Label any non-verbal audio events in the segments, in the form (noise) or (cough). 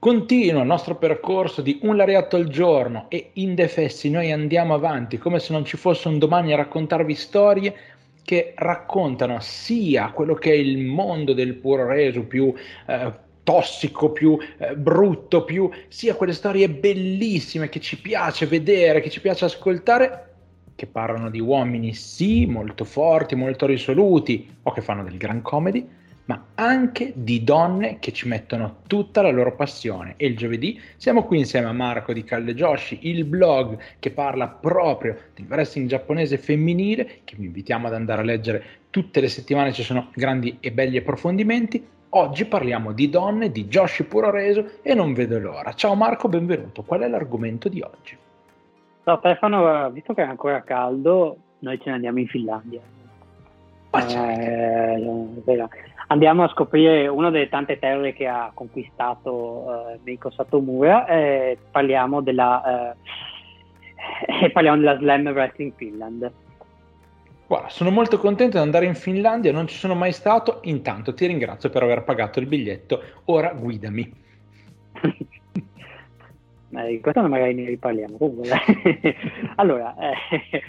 Continua il nostro percorso di un lariato al giorno e indefessi noi andiamo avanti come se non ci fosse un domani a raccontarvi storie che raccontano sia quello che è il mondo del puro reso più eh, tossico, più eh, brutto, più sia quelle storie bellissime che ci piace vedere, che ci piace ascoltare, che parlano di uomini sì, molto forti, molto risoluti o che fanno del gran comedy, ma anche di donne che ci mettono tutta la loro passione. E il giovedì siamo qui insieme a Marco di Calle Joshi, il blog che parla proprio del wrestling giapponese femminile, che vi invitiamo ad andare a leggere tutte le settimane, ci sono grandi e belli approfondimenti. Oggi parliamo di donne, di Joshi Puro Reso e non vedo l'ora. Ciao Marco, benvenuto. Qual è l'argomento di oggi? Ciao Stefano, visto che è ancora caldo, noi ce ne andiamo in Finlandia. Eh, andiamo a scoprire una delle tante terre che ha conquistato eh, Meiko Satomura e parliamo della, eh, (laughs) parliamo della Slam Wrestling Finland. Guarda, sono molto contento di andare in Finlandia, non ci sono mai stato, intanto ti ringrazio per aver pagato il biglietto, ora guidami. (laughs) eh, questo magari ne riparliamo. (laughs) allora, eh,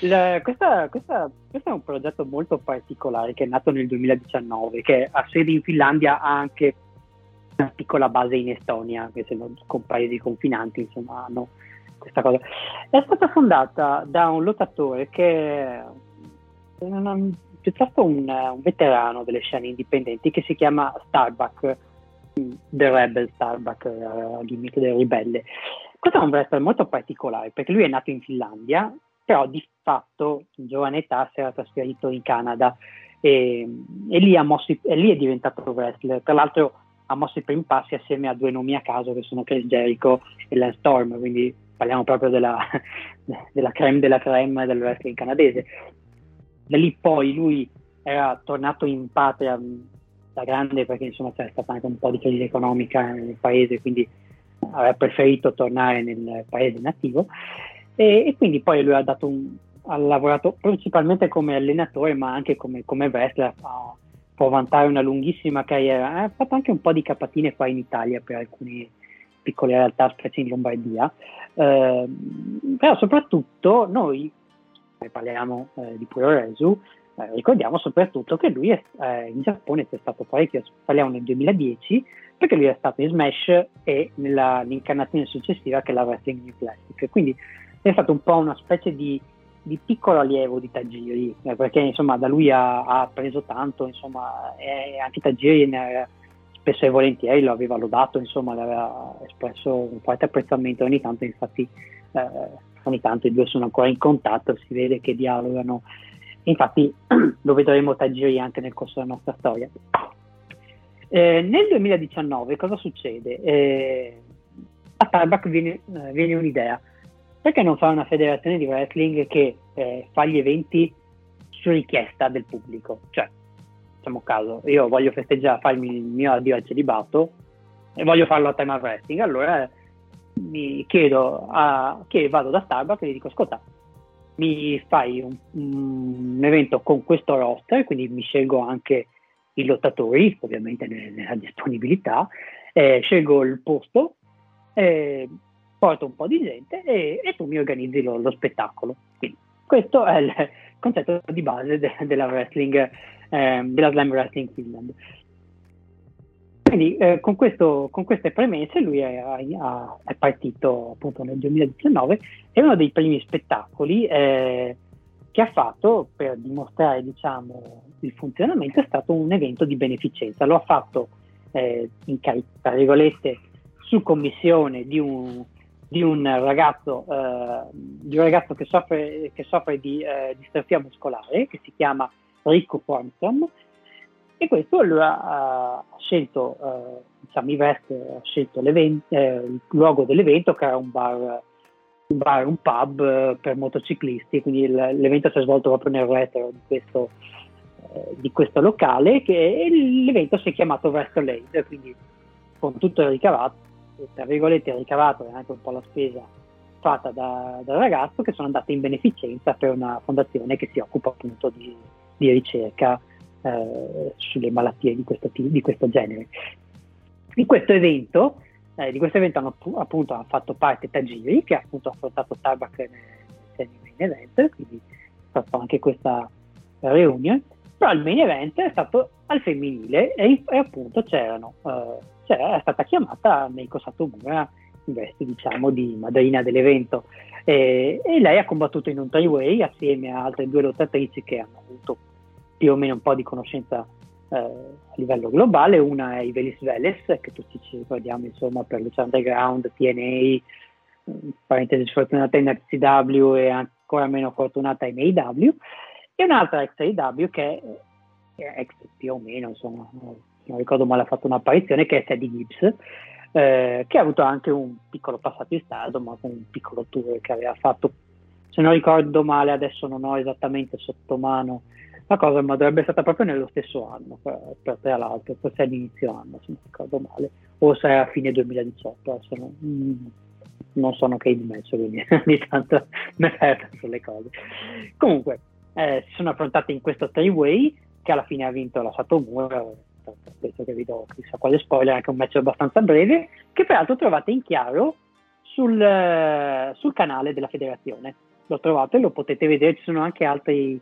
la, questa, questa, questo è un progetto molto particolare che è nato nel 2019, che ha sede in Finlandia, ha anche una piccola base in Estonia, che sono paesi confinanti, insomma, hanno questa cosa. È stata fondata da un lottatore che è una, piuttosto un, un, veterano delle scene indipendenti che si chiama Starbuck, The Rebel Starbuck, uh, gimmick del ribelle. Questo è un wrestler molto particolare perché lui è nato in Finlandia, però di fatto in giovane età si era trasferito in Canada e, e, lì, mosso, e lì, è diventato wrestler. Tra l'altro ha mosso i primi passi assieme a due nomi a caso che sono Chris Jericho e Lance Storm, quindi parliamo proprio della, (laughs) della creme della creme del wrestling canadese. Da lì poi lui era tornato in patria da grande perché insomma c'è stata anche un po' di crisi economica nel paese, quindi aveva preferito tornare nel paese nativo e, e quindi poi lui ha, un, ha, lavorato principalmente come allenatore ma anche come, come wrestler, ha, può vantare una lunghissima carriera, ha fatto anche un po' di capatine qua in Italia per alcune piccole realtà, specie in Lombardia, eh, però soprattutto noi, parliamo eh, di Puro Resu, eh, ricordiamo soprattutto che lui è, eh, in Giappone c'è stato parecchio, parliamo nel 2010, perché lui è stato in Smash e nell'incarnazione successiva che è la Wrestling New Plastic. Quindi è stato un po' una specie di, di piccolo allievo di Tajiri, eh, perché insomma da lui ha, ha preso tanto, insomma, e anche Tajiri ne, spesso e volentieri lo aveva lodato, insomma, aveva espresso un forte apprezzamento ogni tanto, infatti eh, ogni tanto i due sono ancora in contatto, si vede che dialogano Infatti (clears throat) lo vedremo Tajiri anche nel corso della nostra storia. Eh, nel 2019 cosa succede? Eh, a Starbucks viene, eh, viene, un'idea. Perché non fare una federazione di wrestling che eh, fa gli eventi su richiesta del pubblico? Cioè, facciamo caso, io voglio festeggiare, farmi il mio addio al celibato e voglio farlo a tema wrestling, allora mi chiedo a, che vado da Starbucks e gli dico, ascolta, mi fai un, un, evento con questo roster, quindi mi scelgo anche i lottatori, ovviamente nella disponibilità, eh, scelgo il posto, eh, porto un po' di gente e, e tu mi organizzi lo, lo, spettacolo. Quindi questo è il concetto di base de, della wrestling, eh, della Slam Wrestling Finland. Quindi eh, con, questo, con, queste premesse lui è, è, partito appunto nel 2019 e uno dei primi spettacoli eh, che ha fatto per dimostrare diciamo, il funzionamento è stato un evento di beneficenza. Lo ha fatto eh, in, tra virgolette su commissione di un, di un ragazzo, eh, di un ragazzo che soffre, che soffre di eh, distrofia muscolare che si chiama Rico Formstrom e questo lui ha, scelto, eh, diciamo, Ivest ha scelto eh, il luogo dell'evento che era un bar, un, bar, un pub eh, per motociclisti, quindi l'evento si è svolto proprio nel retro di questo, eh, di questo locale che l'evento si è chiamato Wrestle quindi con tutto il ricavato, tra virgolette ricavato e anche un po' la spesa fatta da, dal ragazzo che sono andate in beneficenza per una fondazione che si occupa appunto di, di ricerca eh, sulle malattie di questo, di questo, genere. In questo evento Eh, di questo evento hanno appunto hanno fatto parte Tajiri, che ha appunto affrontato Starbucks nel main event, quindi è stata anche questa reunion. Però il main event è stato al femminile e, e appunto c'erano, eh, è stata chiamata Meiko Satomura in veste diciamo di madrina dell'evento. E, e lei ha combattuto in un three-way assieme a altre due lottatrici che hanno avuto più o meno un po' di conoscenza eh, a livello globale, una è Ivelis Veles, che tutti ci ricordiamo insomma per Lucha Underground, TNA, parentesi sfortunata in FCW e ancora meno fortunata in AW, e un'altra ex AW che è ex più o meno, insomma, non ricordo male, ha fatto un'apparizione, che è Teddy Gibbs, eh, che ha avuto anche un piccolo passato in stato, ma con un piccolo tour che aveva fatto, se non ricordo male, adesso non ho esattamente sotto mano la cosa, ma dovrebbe essere stata proprio nello stesso anno, per, tra l'altro, forse all'inizio anno, se non ricordo male, o se a fine 2018, adesso non, mm, non sono che in mezzo, quindi (laughs) ogni tanto mi perdo sulle cose. Comunque, eh, si sono affrontate in questo three-way, che alla fine ha vinto la Satomura, penso che vi do chissà quale spoiler, anche un match abbastanza breve, che peraltro trovate in chiaro sul, eh, sul canale della federazione. Lo trovate, lo potete vedere, ci sono anche altri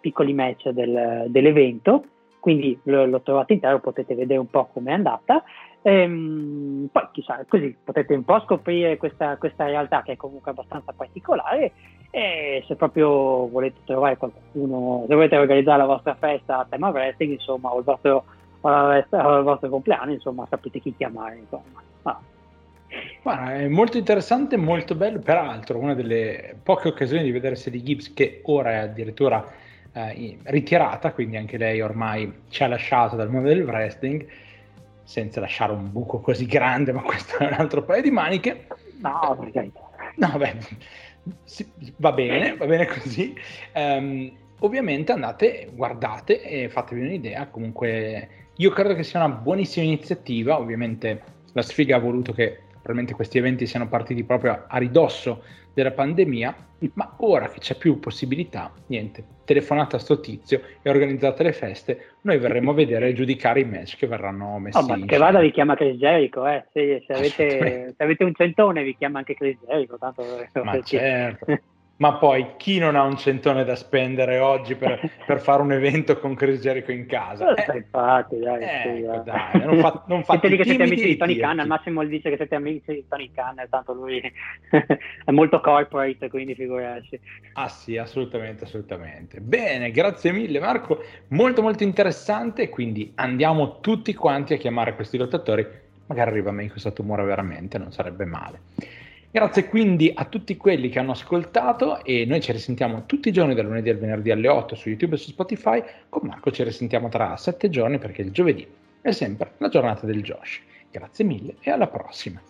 piccoli match del, dell'evento, quindi lo, lo, trovate intero, potete vedere un po' com'è andata. Ehm, poi chissà, così potete un po' scoprire questa, questa, realtà che è comunque abbastanza particolare e se proprio volete trovare qualcuno, se volete organizzare la vostra festa a tema wrestling, insomma, o il vostro, o il vostro compleanno, insomma, sapete chi chiamare, insomma. Ah. Guarda, è molto interessante, molto bello. Peraltro, una delle poche occasioni di vedere Sadie Gibbs, che ora è addirittura eh, ritirata, quindi anche lei ormai ci ha lasciato dal mondo del wrestling, senza lasciare un buco così grande, ma questo è un altro paio di maniche. No, perché... No, beh, sì, va bene, va bene così. Um, ovviamente andate, guardate e fatevi un'idea. Comunque, io credo che sia una buonissima iniziativa. Ovviamente, la sfiga ha voluto che probabilmente questi eventi siano partiti proprio a ridosso della pandemia, ma ora che c'è più possibilità, niente, telefonate a sto tizio e organizzate le feste, noi verremo a vedere e (laughs) giudicare i match che verranno messi. Oh, ma che vada vi chiama Chris Jericho, eh. se, se, avete, se, avete, un centone vi chiama anche Chris Jericho, tanto ma (laughs) certo. Ma poi chi non ha un centone da spendere oggi per, (laughs) per fare un evento con Chris Jericho in casa? Eh, infatti, dai, eh, ecco, dai, non, fa, non lì che siete amici di Tony Khan, al massimo gli dice che siete amici di Tony Khan, tanto lui (laughs) è molto corporate, quindi figurarsi. Ah sì, assolutamente, assolutamente. Bene, grazie mille Marco, molto molto interessante, quindi andiamo tutti quanti a chiamare questi lottatori, magari arriva a me in questa tumore veramente, non sarebbe male. Grazie quindi a tutti quelli che hanno ascoltato e noi ci risentiamo tutti i giorni dal lunedì al venerdì alle 8 su YouTube e su Spotify. Con Marco ci risentiamo tra 7 giorni perché il giovedì è sempre la giornata del Josh. Grazie mille e alla prossima.